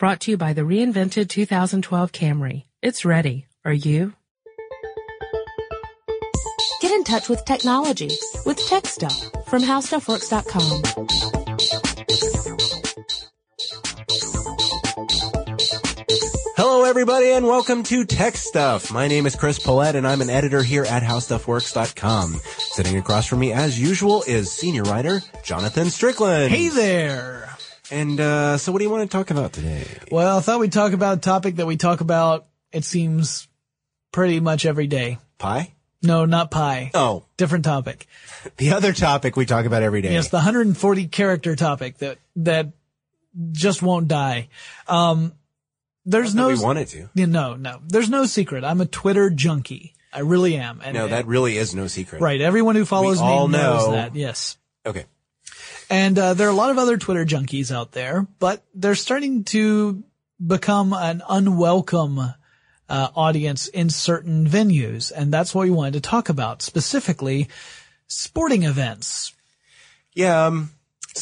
Brought to you by the reinvented 2012 Camry. It's ready. Are you? Get in touch with technology with Tech Stuff from HowStuffWorks.com. Hello, everybody, and welcome to Tech Stuff. My name is Chris Pollette, and I'm an editor here at HowStuffWorks.com. Sitting across from me, as usual, is senior writer Jonathan Strickland. Hey there. And uh, so, what do you want to talk about today? Well, I thought we'd talk about a topic that we talk about, it seems, pretty much every day. Pie? No, not pie. Oh, Different topic. the other topic we talk about every day. Yes, the 140 character topic that, that just won't die. Um, there's no, we wanted to. No, no, there's no secret. I'm a Twitter junkie. I really am. And, No, that really is no secret. right. Everyone who follows We me all knows know. that. Yes. Okay. And uh, there are a lot of other Twitter junkies out there, but they're starting to become an unwelcome uh, audience in certain venues, and that's what we wanted to talk about specifically: sporting events. Yeah. Um,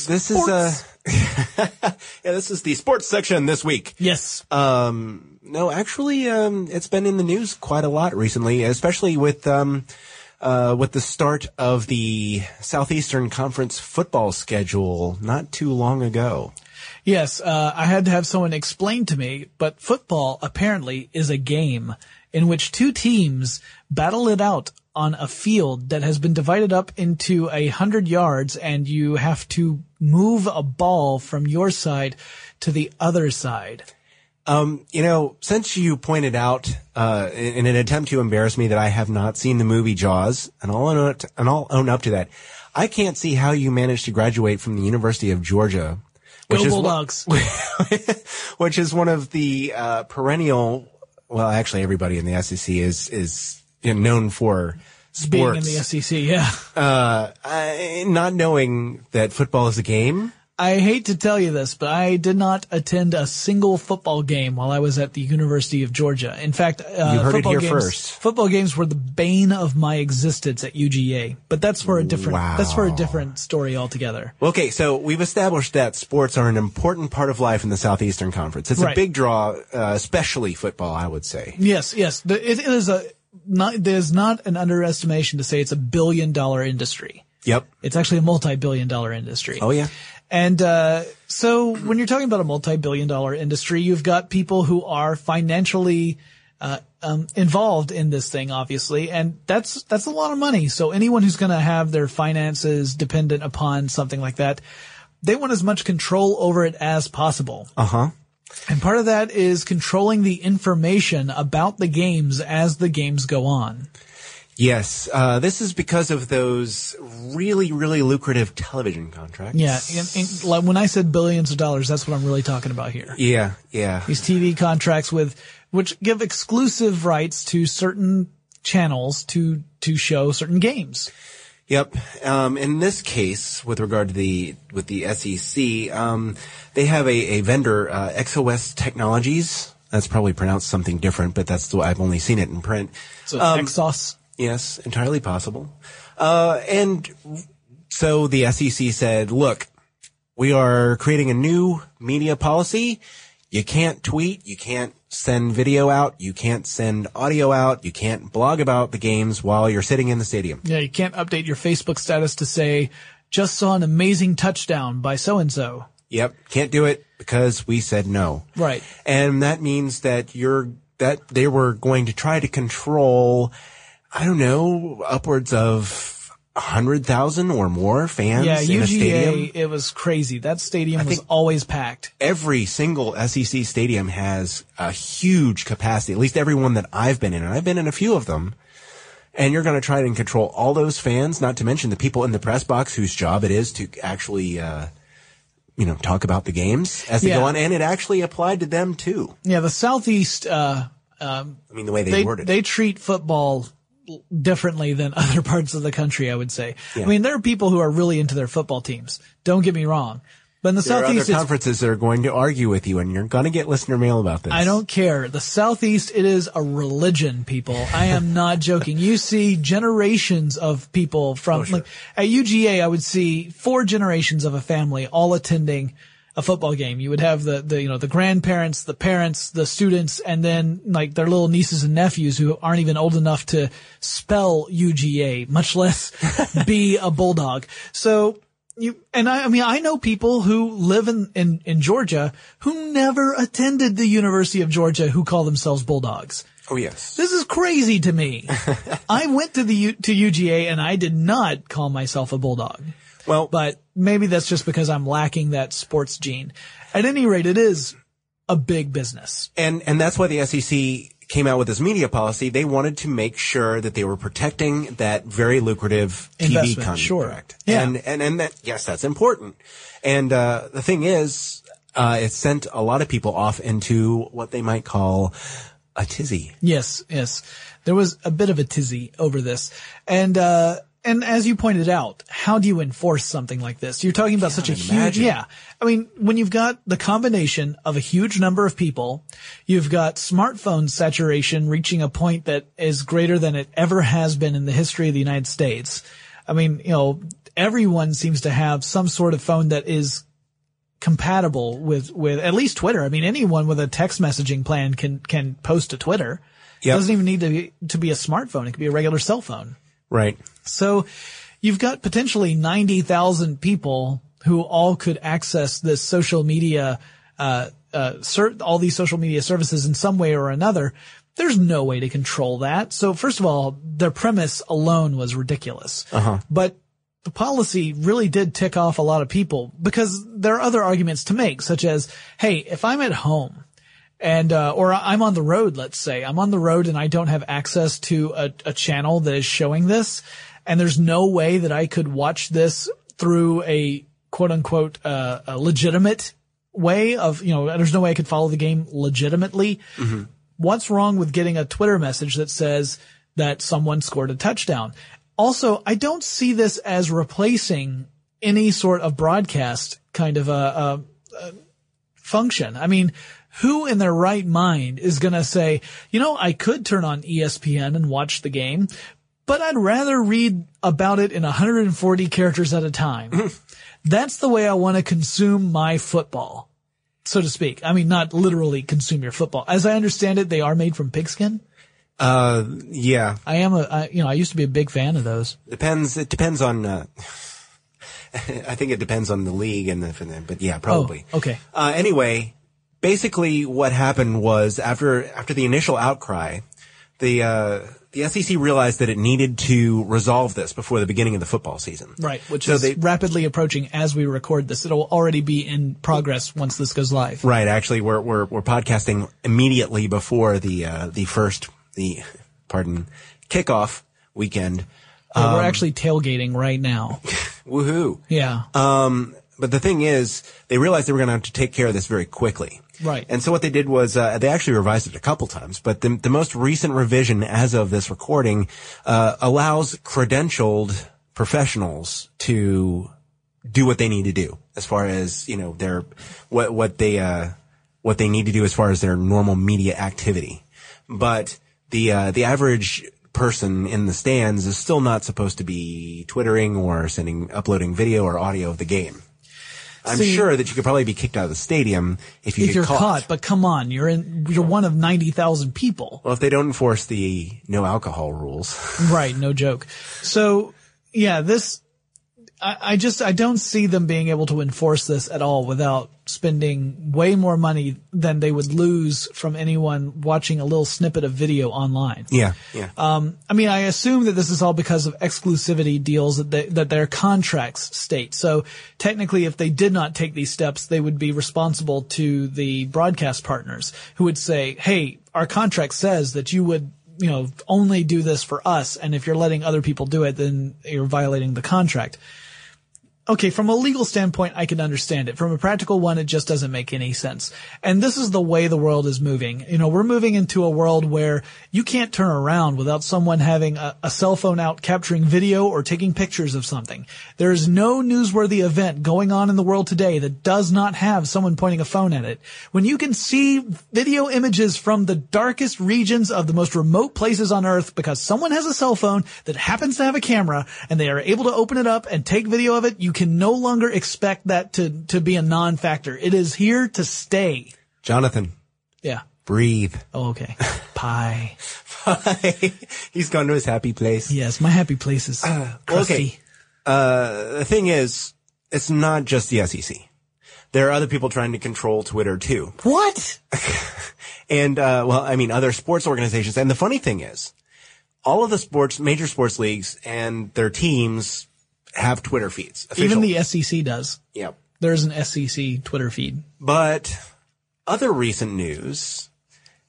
this is uh, Sports. yeah, this is the sports section this week. Yes, Um, no, actually, um, it's been in the news quite a lot recently, especially with, um, uh, with the start of the Southeastern Conference football schedule not too long ago. yes. Uh, I had to have someone explain to me, but football apparently is a game in which two teams battle it out on a field that has been divided up into a hundred yards and you have to move a ball from your side to the other side. Um, you know, since you pointed out, uh, in, in an attempt to embarrass me that I have not seen the movie Jaws, and I'll own, it, and I'll own up to that, I can't see how you managed to graduate from the University of Georgia. Go is one- Bulldogs. which is one of the uh, perennial. Well, actually, everybody in the SEC is is you know, known for Being sports. in the SEC, yeah. uh, I, not knowing that football is a game. I hate to tell you this, but I did not attend a single football game while I was at the University of Georgia. In fact, uh, You heard it football here games, first. Football games were the bane of my existence at UGA, but that's for a different. That's for a different story altogether. Okay, so we've established that sports are an important part of life in the Southeastern Conference. It's a big draw, uh, especially football, I would say. Yes, yes, the, it is a. Not, there's not an underestimation to say it's a billion dollar industry. Yep. It's actually a multi-billion dollar industry. Oh yeah. And uh, so when you're talking about a multi-billion dollar industry, you've got people who are financially uh, um, involved in this thing, obviously, and that's that's a lot of money. So anyone who's going to have their finances dependent upon something like that, they want as much control over it as possible. Uh huh. And part of that is controlling the information about the games as the games go on. Yes. Uh, this is because of those really, really lucrative television contracts. Yeah, and, and like when I said billions of dollars, that's what I'm really talking about here. Yeah. Yeah. these TV contracts with which give exclusive rights to certain channels to to show certain games. Yep. Um, in this case, with regard to the with the SEC, um, they have a, a vendor, uh, XOS Technologies. That's probably pronounced something different, but that's the I've only seen it in print. So Um, Exos. Yes, entirely possible. Uh, and so the SEC said, look, we are creating a new media policy. You can't tweet. You can't send video out. You can't send audio out. You can't blog about the games while you're sitting in the stadium. Yeah, you can't update your Facebook status to say just saw an amazing touchdown by so and so. Yep. Can't do it because we said no. Right. And that means that you're, that they were going to try to control, I don't know, upwards of a hundred thousand or more fans Yeah, in a stadium. UGA it was crazy. That stadium was always packed. every single SEC stadium has a huge capacity, at least every one that I've been in, and I've been in a few of them. And you're going to try and control all those fans, not to mention the people in the press box whose job it is to actually, uh, you know, talk about the games as they Yeah. go on. And it actually applied to them too. Yeah, the Southeast uh I mean, the way they, they worded they treat football differently than other parts of the country, I would say. Yeah. I mean, there are people who are really into their football teams. Don't get me wrong. But in the There are other Southeast, conferences that are going to argue with you, and you're going to get listener mail about this. I don't care. The Southeast, it is a religion, people. I am not joking. You see generations of people from, Oh, sure. like, at UGA, I would see four generations of a family all attending a football game. You would have the, the, you know, the grandparents, the parents, the students, and then like their little nieces and nephews who aren't even old enough to spell UGA, much less be a bulldog. So you, and I, I mean, I know people who live in, in, in Georgia who never attended the University of Georgia who call themselves bulldogs. Oh yes. This is crazy to me. I went to the U, to UGA and I did not call myself a bulldog. Well, But maybe that's just because I'm lacking that sports gene. At any rate, it is a big business. and and that's why the SEC came out with this media policy. They wanted to make sure that they were protecting that very lucrative TV content. sure. Correct. Yeah. And and and that yes, that's important. And uh, the thing is, uh, it sent a lot of people off into what they might call a tizzy. Yes, yes. There was a bit of a tizzy over this. And, uh, and as you pointed out, how do you enforce something like this? You're talking about such a huge, yeah. I mean, when you've got the combination of a huge number of people, you've got smartphone saturation reaching a point that is greater than it ever has been in the history of the United States. I mean, you know, everyone seems to have some sort of phone that is compatible with, with at least Twitter. I mean, anyone with a text messaging plan can, can post to Twitter. It doesn't even need to be, to be a smartphone. It could be a regular cell phone. Right. So you've got potentially 90,000 people who all could access this social media, uh, uh, ser- all these social media services in some way or another. There's no way to control that. So first of all, their premise alone was ridiculous. But the policy really did tick off a lot of people because there are other arguments to make, such as, hey, if I'm at home and uh, or I'm on the road, let's say I'm on the road and I don't have access to a, a channel that is showing this, and there's no way that I could watch this through a quote unquote uh, a legitimate way of you know there's no way I could follow the game legitimately. What's wrong with getting a Twitter message that says that someone scored a touchdown? Also, I don't see this as replacing any sort of broadcast kind of a, a function. I mean, who in their right mind is going to say, you know, I could turn on ESPN and watch the game, but I'd rather read about it in 140 characters at a time. That's the way I want to consume my football, so to speak. I mean, not literally consume your football. As I understand it, they are made from pigskin. Uh, yeah. I am a, I, you know, I used to be a big fan of those. Depends. It depends on. Uh, I think it depends on the league and the. But yeah, probably. Oh, okay. Uh, anyway, basically, what happened was after after the initial outcry, the uh, the SEC realized that it needed to resolve this before the beginning of the football season. Right, which So is they- rapidly approaching as we record this. It'll already be in progress once this goes live. Right. Actually, we're we're we're podcasting immediately before the uh, the first the pardon kickoff weekend. Yeah, we're actually tailgating right now. Woohoo! Yeah. Um, but the thing is, they realized they were going to have to take care of this very quickly. Right. And so what they did was, uh, they actually revised it a couple times, but the, the most recent revision as of this recording, uh, allows credentialed professionals to do what they need to do as far as, you know, their, what, what they, uh, what they need to do as far as their normal media activity. But the, uh, the average person in the stands is still not supposed to be twittering or sending, uploading video or audio of the game. I'm See- sure that you could probably be kicked out of the stadium if you if get you're caught. caught. but come on, you're in, you're one of 90,000 people. Well, if they don't enforce the no alcohol rules, Right, no joke. So, yeah, this, I, I just, I don't see them being able to enforce this at all without spending way more money than they would lose from anyone watching a little snippet of video online. yeah, yeah, Um, I mean, I assume that this is all because of exclusivity deals that they, that their contracts state. So technically, if they did not take these steps, they would be responsible to the broadcast partners who would say, "Hey, our contract says that you would." You know, only do this for us, and if you're letting other people do it, then you're violating the contract okay, from a legal standpoint, I can understand it. From a practical one, it just doesn't make any sense. And this is the way the world is moving. You know, we're moving into a world where you can't turn around without someone having a, a cell phone out capturing video or taking pictures of something. There is no newsworthy event going on in the world today that does not have someone pointing a phone at it. When you can see video images from the darkest regions of the most remote places on earth because someone has a cell phone that happens to have a camera and they are able to open it up and take video of it, you can no longer expect that to, to be a non-factor. It is here to stay. Jonathan, Yeah. breathe. Oh, okay. Pie. He's gone to his happy place. Yes, my happy place is crusty. okay. Uh, the thing is, it's not just the SEC. There are other people trying to control Twitter too. What? And, uh, well, I mean, other sports organizations. And the funny thing is, all of the sports, major sports leagues and their teams have Twitter feeds. Even the SEC does. yeah. There's an SEC Twitter feed. But other recent news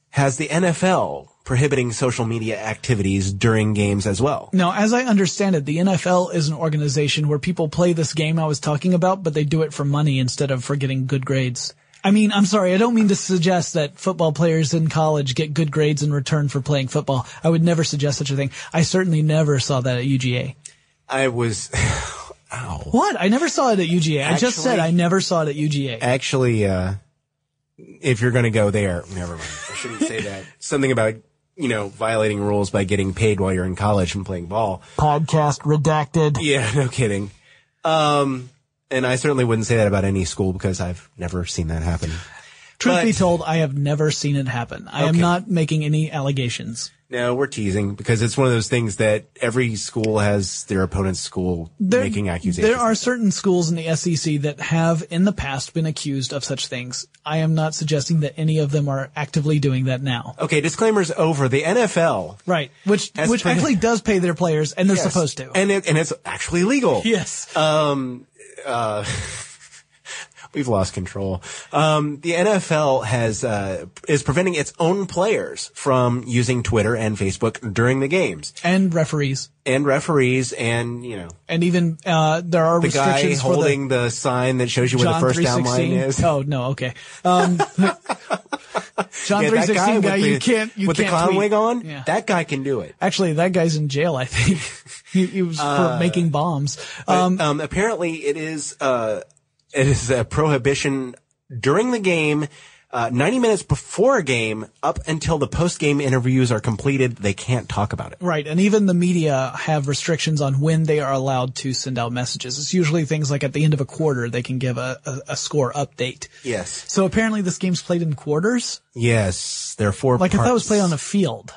has the NFL prohibiting social media activities during games as well. Now, as I understand it, the NFL is an organization where people play this game I was talking about, but they do it for money instead of for getting good grades. I mean, I'm sorry, I don't mean to suggest that football players in college get good grades in return for playing football. I would never suggest such a thing. I certainly never saw that at UGA. I was, ow. What? I never saw it at UGA. I just said I never saw it at UGA. Actually, uh, if you're going to go there, never mind. I shouldn't say that. Something about, you know, violating rules by getting paid while you're in college and playing ball. Podcast redacted. Yeah, no kidding. Um, and I certainly wouldn't say that about any school because I've never seen that happen. Truth But- be told, I have never seen it happen. I am not making any allegations. No, we're teasing because it's one of those things that every school has their opponent's school There- making accusations. There are certain schools in the SEC that have in the past been accused of such things. I am not suggesting that any of them are actively doing that now. Okay, disclaimers over. The NFL Right. Which, which actually does pay their players and they're Yes. supposed to. and it, and it's actually legal. yes. Um, uh, we've lost control. Um, the NFL has uh, is preventing its own players from using Twitter and Facebook during the games, and referees. and referees, and you know And even, uh, there are the guy restrictions for holding the the, sign that shows you where John the first down line is. Oh, no, okay. Um, John Yeah, 316 guy, with you the- can't, you with can't the clown tweet. wig on. Yeah. That guy can do it. Actually, that guy's in jail, I think. he, he was for making bombs. Um, But, um, apparently it is, uh, it is a prohibition during the game, uh, 90 minutes before a game up until the post game interviews are completed. They can't talk about it. Right, and even the media have restrictions on when they are allowed to send out messages. It's usually things like at the end of a quarter they can give a, a, a score update. Yes. So apparently this game's played in quarters. Yes. There are four Like if that was played on a field.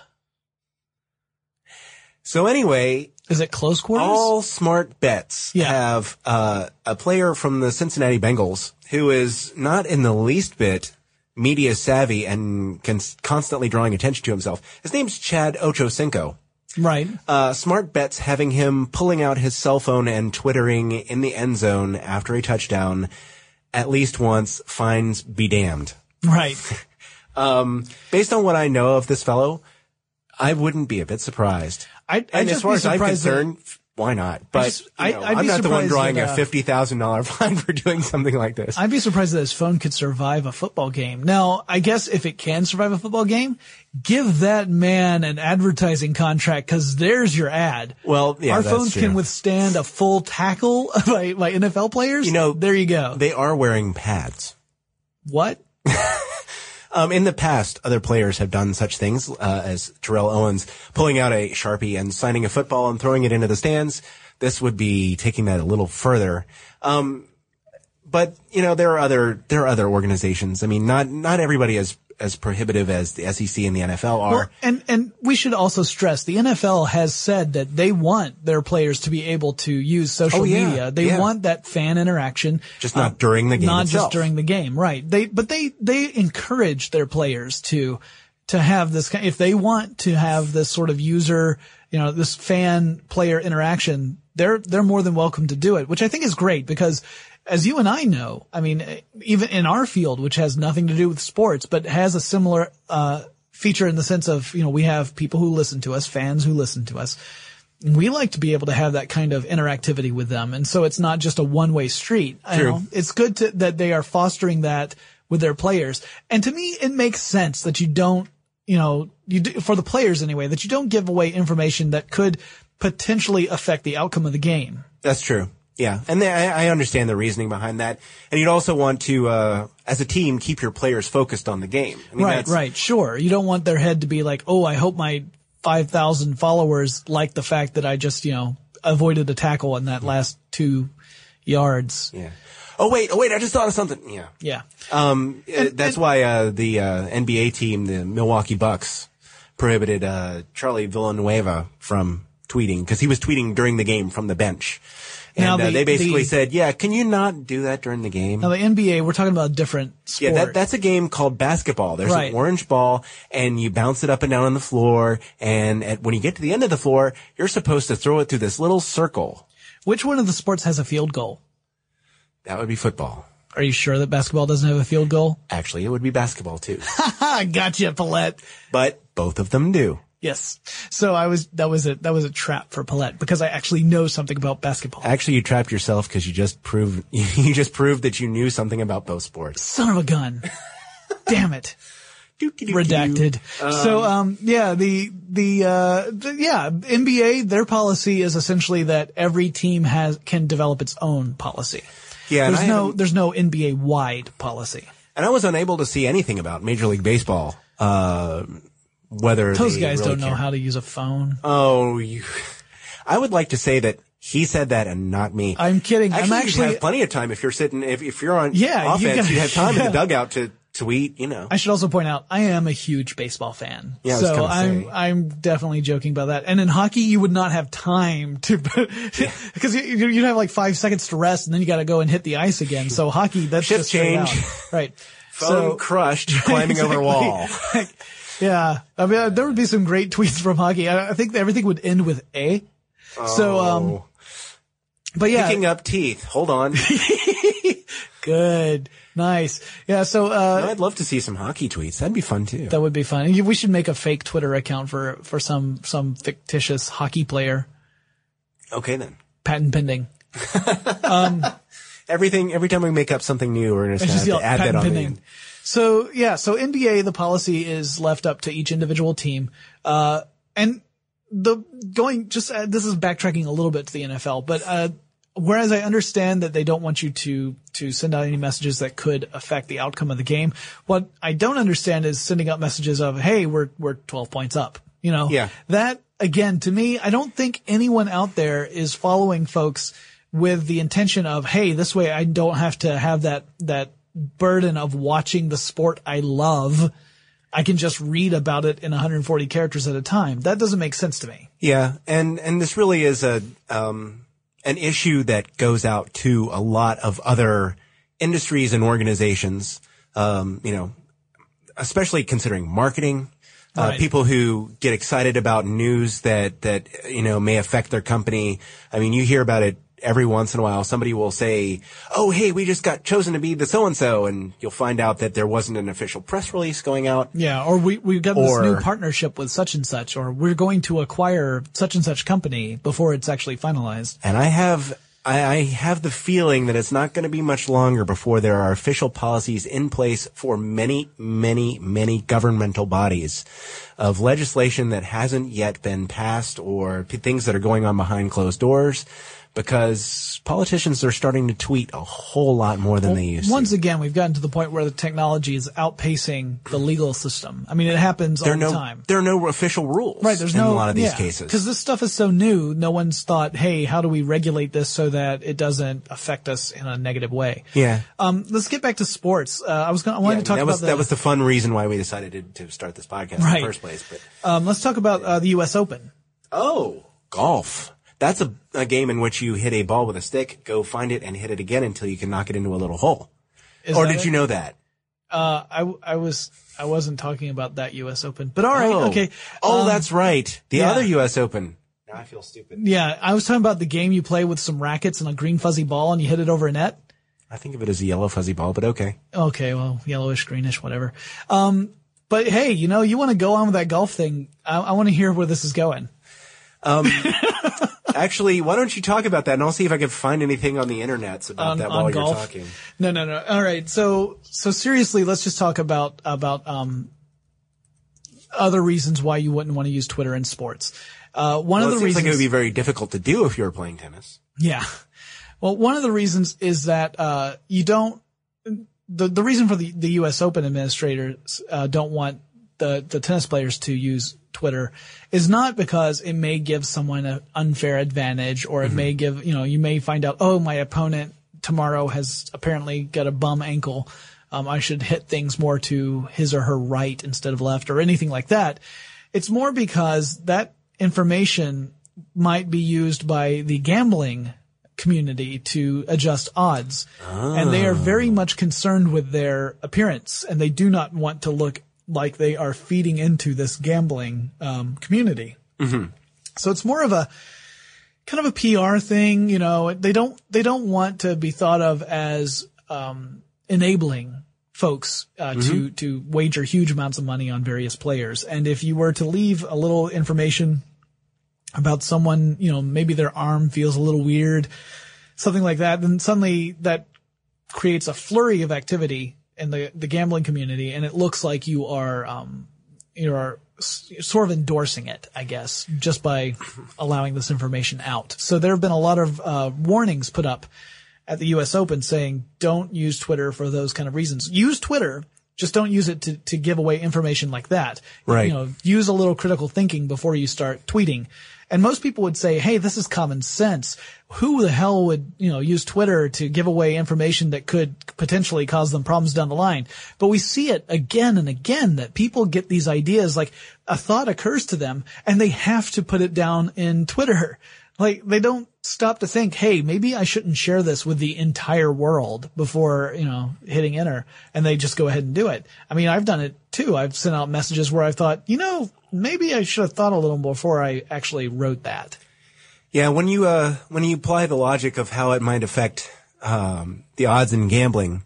So anyway, Is it close quarters? all smart bets Yeah. have, uh, a player from the Cincinnati Bengals who is not in the least bit media savvy and can constantly drawing attention to himself. His name's Chad Ochocinco. right. uh, smart bets having him pulling out his cell phone and twittering in the end zone after a touchdown at least once fines be damned. Right. Um, based on what I know of this fellow, I wouldn't be a bit surprised. I, And just as far as I'm surprised that- concerned, why not? But I- know, I'd I'm be not the one drawing that, a uh, fifty thousand dollar fine for doing something like this. I'd be surprised that his phone could survive a football game. Now, I guess if it can survive a football game, give that man an advertising contract because there's your ad. Well, yeah, our phones true. can withstand a full tackle by, by NFL players. You know, there you go. they are wearing pads. what? Um, in the past, other players have done such things uh, as Terrell Owens pulling out a sharpie and signing a football and throwing it into the stands. This would be taking that a little further. Um, but you know, there are other there are other organizations. I mean, not not everybody is as prohibitive as the SEC and the NFL are. Well, and and we should also stress the NFL has said that they want their players to be able to use social Oh, yeah, media. They yeah. want that fan interaction, Just not uh, during the game not itself. just during the game, right? They but they they encourage their players to to have this kind- if they want to have this sort of user, you know, this fan player interaction. They're they're more than welcome to do it, which I think is great because as you and I know, I mean, even in our field, which has nothing to do with sports, but has a similar, uh, feature in the sense of, you know, we have people who listen to us, fans who listen to us. We like to be able to have that kind of interactivity with them. And so it's not just a one way street. You True. know, it's good to, that they are fostering that with their players. And to me, it makes sense that you don't, you know, you do, for the players anyway, that you don't give away information that could potentially affect the outcome of the game. That's true. Yeah, and they, I, I understand the reasoning behind that. And you'd also want to, uh, as a team, keep your players focused on the game. I mean, right, right, sure. You don't want their head to be like, oh, I hope my 5,000 followers like the fact that I just, you know, avoided a tackle in that last two, yards. Yeah. Oh wait, oh wait, I just thought of something. Yeah. Yeah. Um, uh, that's and- why uh, the uh, NBA team, the Milwaukee Bucks, prohibited uh, Charlie Villanueva from tweeting because he was tweeting during the game from the bench. And Now uh, they basically the- said, "Yeah, can you not do that during the game?" Now the NBA, we're talking about a different sport. Yeah, that, that's a game called basketball. There's Right. an orange ball, and you bounce it up and down on the floor. And at, when you get to the end of the floor, you're supposed to throw it through this little circle. Which one of the sports has a field goal? That would be football. Are you sure that basketball doesn't have a field goal? Actually, it would be basketball too, Ha! Gotcha, Pollette. but both of them do. Yes. So I was that was a that was a trap for Pollette because I actually know something about basketball. Actually, you trapped yourself because you just proved you just proved that you knew something about both sports. Son of a gun. Damn it. Redacted. so, um, yeah, the, the, uh, the, yeah, NBA, their policy is essentially that every team has, can develop its own policy. Yeah, There's no, there's no NBA wide policy. And I was unable to see anything about Major League Baseball. Uh, whether Those guys really don't know care. how to use a phone. Oh, you. I would like to say that he said that and not me. I'm kidding. Actually, I'm actually, have plenty of time if you're sitting. If, if you're on Yeah, you offense, you have time in the dugout to tweet. You know. I should also point out, I am a huge baseball fan. Yeah, so I'm, say. I'm definitely joking about that. And in hockey, you would not have time to, because you, you'd have like five seconds to rest and then you got to go and hit the ice again. So hockey, that's Shift just change. out. Right. Phone so, crushed, climbing over Exactly. wall. Yeah, I mean, uh, there would be some great tweets from hockey. I, I think everything would end with a. So, um, Oh. but yeah, picking up teeth. Hold on. good, nice. Yeah, so uh, I'd love to see some hockey tweets. That'd be fun too. that would be fun. We should make a fake Twitter account for for some some fictitious hockey player. Okay then. Patent pending. Everything. Every time we make up something new, we're I gonna have to add that on the end. So yeah, so NBA the policy is left up to each individual team, uh, and the going just uh, this is backtracking a little bit to the NFL, but uh, whereas I understand that they don't want you to to send out any messages that could affect the outcome of the game, what I don't understand is sending out messages of hey we're we're twelve points up, you know, Yeah. that again to me I don't think anyone out there is following folks with the intention of hey this way I don't have to have that that burden of watching the sport I love. I can just read about it in 140 characters at a time. That doesn't make sense to me. Yeah, and and this really is a um, an issue that goes out to a lot of other industries and organizations. Um, you know, especially considering marketing. Uh, Right. people who get excited about news that that you know may affect their company. I mean, you hear about it every once in a while. Somebody will say, "Oh, hey, we just got chosen to be the so and so," and you'll find out that there wasn't an official press release going out. Yeah, or we we got Or- this new partnership with such and such, or we're going to acquire such and such company before it's actually finalized. And I have, I, I have the feeling that it's not going to be much longer before there are official policies in place for many, many, many governmental bodies of legislation that hasn't yet been passed or p- things that are going on behind closed doors because politicians are starting to tweet a whole lot more than they used to. Once to. again, we've gotten to the point where the technology is outpacing the legal system. I mean, it happens There all are the no, time. there are no official rules Right, there's in no a lot of these yeah, cases. because this stuff is so new. No one's thought, "Hey, how do we regulate this so that it doesn't affect us in a negative way?" Yeah. Um, let's get back to sports. Uh, I was going. I wanted Yeah, to talk that about was the, that was the fun reason why we decided to, to start this podcast in the first place. But Um, let's talk about uh, the U.S. Open. Oh, golf. That's a, a game in which you hit a ball with a stick, go find it, and hit it again until you can knock it into a little hole. Is or did it? you know that? Uh, I I was I wasn't talking about that U.S. Open, but all right, oh. okay. Oh, Um, that's right. The yeah. other U.S. Open. Now I feel stupid. yeah. I was talking about the game you play with some rackets and a green fuzzy ball, and you hit it over a net. I think of it as a yellow fuzzy ball, but okay. Okay, well, yellowish, greenish, whatever. Um, but hey, you know, you want to go on with that golf thing? I, I want to hear where this is going. Actually, why don't you talk about that, and I'll see if I can find anything on the internet about On- that while golf? you're talking. No, no, no. All right. So, so seriously, let's just talk about, about, um, other reasons why you wouldn't want to use Twitter in sports. Uh, one Well, of the seems reasons. like it would be very difficult to do if you were playing tennis. Yeah. Well, one of the reasons is that, uh, you don't, the, the reason for the, the U.S. Open administrators, uh, don't want the, the tennis players to use Twitter is not because it may give someone an unfair advantage or it may give, you know, you may find out, oh, my opponent tomorrow has apparently got a bum ankle. Um, I should hit things more to his or her right instead of left or anything like that. It's more because that information might be used by the gambling community to adjust odds. And they are very much concerned with their appearance and they do not want to look like they are feeding into this gambling um, community. So it's more of a kind of a PR thing, you know, they don't, they don't want to be thought of as, um, enabling folks, uh, to, to wager huge amounts of money on various players. And if you were to leave a little information about someone, you know, maybe their arm feels a little weird, something like that, then suddenly that creates a flurry of activity in the, the gambling community and it looks like you are, um, you are s- sort of endorsing it, I guess, just by allowing this information out. So there have been a lot of, uh, warnings put up at the US Open saying don't use Twitter for those kind of reasons. Use Twitter, just don't use it to, to give away information like that. Right. You know, use a little critical thinking before you start tweeting. And most people would say, hey, this is common sense. Who the hell would, you know, use Twitter to give away information that could potentially cause them problems down the line? But we see it again and again that people get these ideas like a thought occurs to them and they have to put it down in Twitter. Like they don't stop to think, hey, maybe I shouldn't share this with the entire world before, you know, hitting enter. And they just go ahead and do it. I mean, I've done it too. I've sent out messages where I've thought, you know, maybe I should have thought a little before I actually wrote that. Yeah, when you uh, when you apply the logic of how it might affect um, the odds in gambling,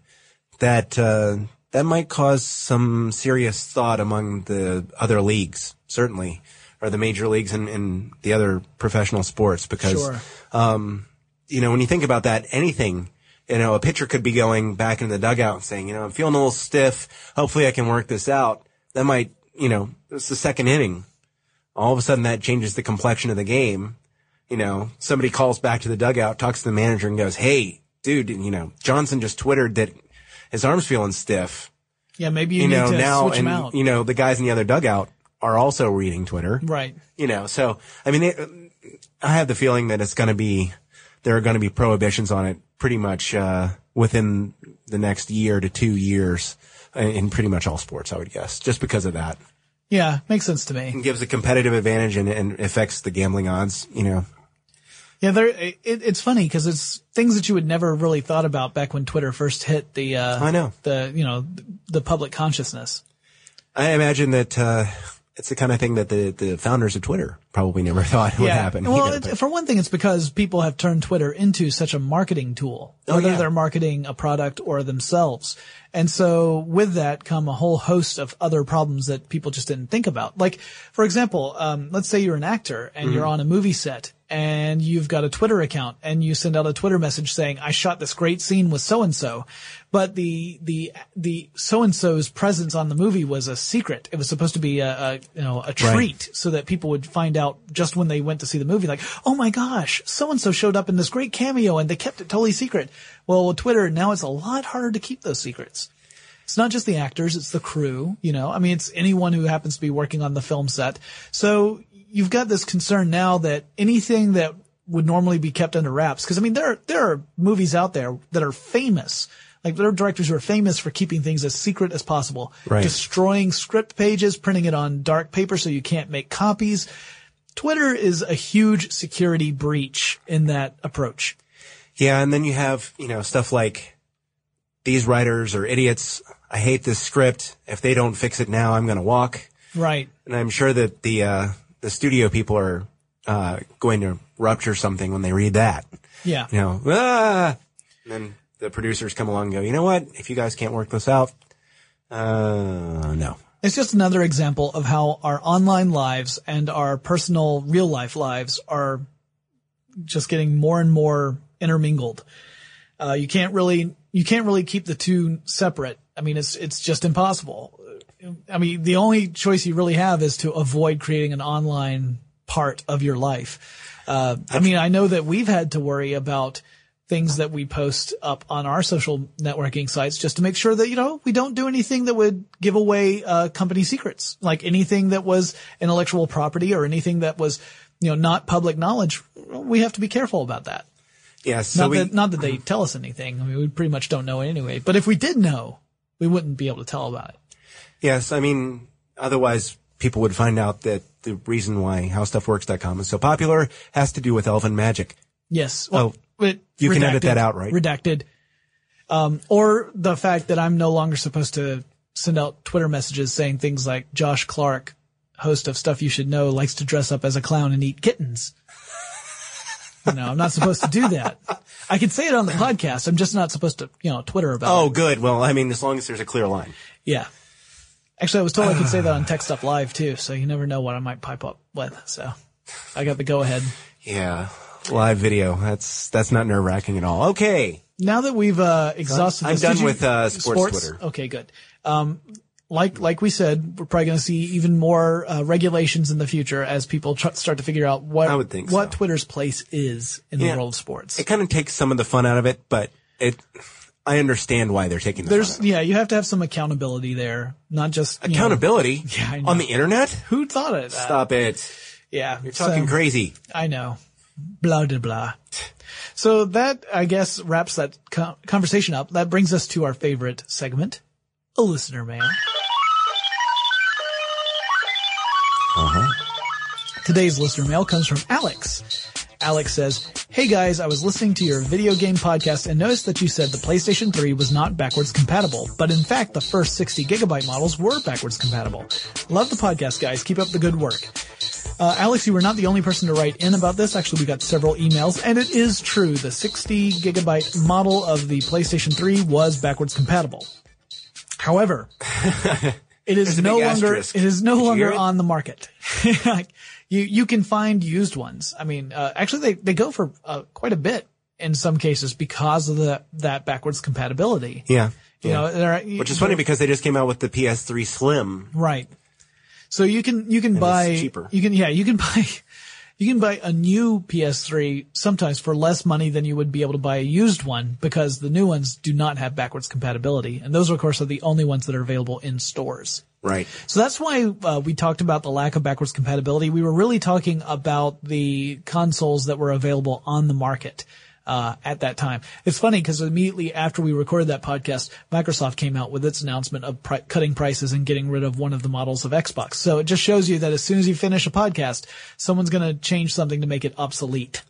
that uh, that might cause some serious thought among the other leagues, certainly, or the major leagues and, and the other professional sports, because Sure. you know when you think about that, anything. You know, a pitcher could be going back into the dugout and saying, you know, I'm feeling a little stiff. Hopefully I can work this out. That might, you know, it's the second inning. All of a sudden that changes the complexion of the game you know, somebody calls back to the dugout, talks to the manager and goes, Hey, dude, you know, Johnson just twittered that his arm's feeling stiff. Yeah, maybe you, You, need know, to now, switch and, you know, the guys in the other dugout are also reading Twitter. right. You know, so, I mean, it, I have the feeling that it's going to be, there are going to be prohibitions on it pretty much, uh, within the next year to two years in pretty much all sports, I would guess, just because of that. Yeah, makes sense to me. It gives a competitive advantage and, and affects the gambling odds, you know. Yeah, there. It, it's funny because it's things that you would never really thought about back when Twitter first hit the. Uh, I know. the you know the public consciousness. I imagine that uh, it's the kind of thing that the, the founders of Twitter probably never thought would happen. Well, either, it, for one thing, it's because people have turned Twitter into such a marketing tool, Oh, whether yeah. they're marketing a product or themselves. And so with that come a whole host of other problems that people just didn't think about. Like, for example, um, let's say you're an actor and you're Mm-hmm. on a movie set and you've got a Twitter account and you send out a Twitter message saying, I shot this great scene with so and so, but the, the, the so and so's presence on the movie was a secret. It was supposed to be a, a you know, a treat so that people would find out just when they went to see the movie, like, oh my gosh, so and so showed up in this great cameo and they kept it totally secret. Well, with Twitter, now it's a lot harder to keep those secrets. It's not just the actors, it's the crew, you know, I mean, it's anyone who happens to be working on the film set. So you've got this concern now that anything that would normally be kept under wraps, because I mean, there are, there are movies out there that are famous. Like there are directors who are famous for keeping things as secret as possible, Right. destroying script pages, printing it on dark paper so you can't make copies. Twitter is a huge security breach in that approach. yeah, and then you have you know stuff like these writers are idiots. I hate this script. If they don't fix it now, I'm going to walk. Right. And I'm sure that the uh, the studio people are uh, going to rupture something when they read that. Yeah. You know, ah! And then the producers come along and go, you know what? If you guys can't work this out, uh, no. It's just another example of how our online lives and our personal real life lives are just getting more and more intermingled. Uh, you can't really, you can't really keep the two separate. I mean, it's, it's just impossible. I mean, the only choice you really have is to avoid creating an online part of your life. Uh, I mean, I know that we've had to worry about things that we post up on our social networking sites just to make sure that, you know, we don't do anything that would give away, uh, company secrets. Like anything that was intellectual property or anything that was, you know, not public knowledge. We have to be careful about that. Yeah. So not we, that, not that they tell us anything. I mean, we pretty much don't know anyway. But if we did know, we wouldn't be able to tell about it. Yes, I mean, otherwise people would find out that the reason why howstuffworks.com is so popular has to do with elven magic. Yes. Well, but Oh, you can edit that out, right? Redacted. Um, or the fact that I'm no longer supposed to send out Twitter messages saying things like Josh Clark, host of Stuff You Should Know, likes to dress up as a clown and eat kittens. you know, I'm not supposed to do that. I can say it on the podcast. I'm just not supposed to, you know, Twitter about Oh, it. good. Well, I mean, as long as there's a clear line. Yeah. Actually, I was told I could say that on Tech Stuff Live too, so you never know what I might pipe up with. So I got the go ahead. Yeah. Live video. That's, that's not nerve wracking at all. Okay. Now that we've uh, exhausted, I'm this, done you- with, uh, sports Twitter. Okay, good. Um, like like we said, we're probably going to see even more uh, regulations in the future as people tr- start to figure out what I would think what so. Twitter's place is in Yeah. the world of sports. It kind of takes some of the fun out of it, but it, I understand why they're taking the There's yeah, you have to have some accountability there, not just it. know, accountability Yeah, I know. on the internet. who thought it? Uh, Stop it. yeah, You're talking so- crazy. I know. Blah, blah, blah. So that, I guess, wraps that conversation up. That brings us to our favorite segment, a listener mail. Today's listener mail comes from Alex. Alex says, Hey guys, I was listening to your video game podcast and noticed that you said the PlayStation 3 was not backwards compatible, but in fact the first 60 gigabyte models were backwards compatible. Love the podcast guys, keep up the good work. Uh, Alex, you were not the only person to write in about this. Actually, we got several emails, and it is true. The 60 gigabyte model of the PlayStation 3 was backwards compatible. However, it is no longer asterisk. it is no Did longer on the market. You you can find used ones. I mean, uh, actually, they they go for uh, quite a bit in some cases because of the that backwards compatibility. Yeah. You yeah. know, they're, Which is funny because they just came out with the PS3 Slim. Right. So you can you can buy cheaper. you can yeah you can buy you can buy a new PS3 sometimes for less money than you would be able to buy a used one because the new ones do not have backwards compatibility and those of course are the only ones that are available in stores. Right. So that's why uh, we talked about the lack of backwards compatibility. We were really talking about the consoles that were available on the market uh, at that time. It's funny because immediately after we recorded that podcast, Microsoft came out with its announcement of pri- cutting prices and getting rid of one of the models of Xbox. So it just shows you that as soon as you finish a podcast, someone's going to change something to make it obsolete.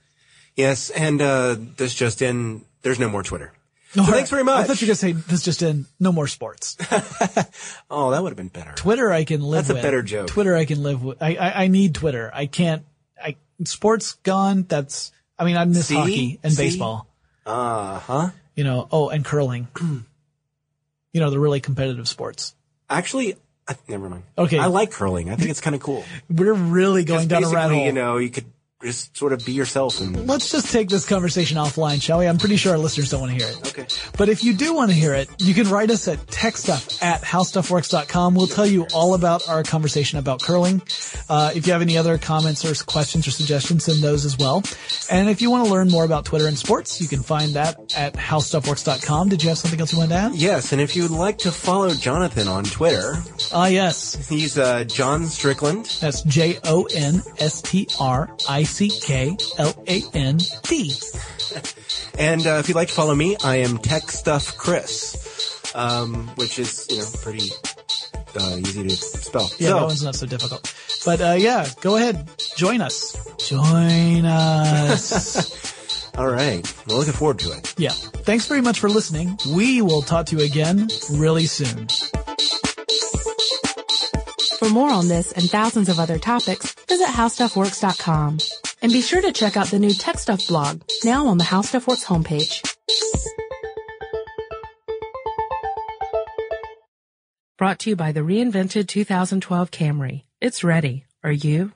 Yes. And, uh, this just in, there's no more Twitter. So thanks very much. I thought you were going to say this just in no more sports. oh, that would have been better. Twitter I can live That's a with. better joke. Twitter I can live with. I, I, I need Twitter. I can't, I, sports gone. That's, I mean, I miss See? hockey and See? baseball, Uh huh. you know, oh, and curling. you know, the really competitive sports. Actually, I, never mind. Okay. I like curling. I think it's kind of cool. We're really going down a rabbit hole. You know, you could just sort of be yourself and. Let's just take this conversation offline, shall we? I'm pretty sure our listeners don't want to hear it. Okay. But if you do want to hear it, you can write us at techstuff at howstuffworks.com. We'll tell you all about our conversation about curling. Uh, if you have any other comments or questions or suggestions, send those as well. And if you want to learn more about Twitter and sports, you can find that at howstuffworks.com. Did you have something else you wanted to add? Yes, and if you'd like to follow Jonathan on Twitter, Ah, yes. he's uh, John Strickland. That's J-O-N-S-T-R-I-C-K-L-A-N-D. And uh, if you'd like to follow me, I am Tech Stuff Chris, um, which is you know pretty uh, easy to spell. Yeah, so, that one's not so difficult. But, uh, yeah, go ahead. Join us. Join us. all right, we're looking forward to it. Yeah. Thanks very much for listening. We will talk to you again really soon. For more on this and thousands of other topics, visit howstuffworks.com. And be sure to check out the new Tech Stuff blog, now on the How Stuff Works homepage. Brought to you by the reinvented 2012 Camry. It's ready. Are you?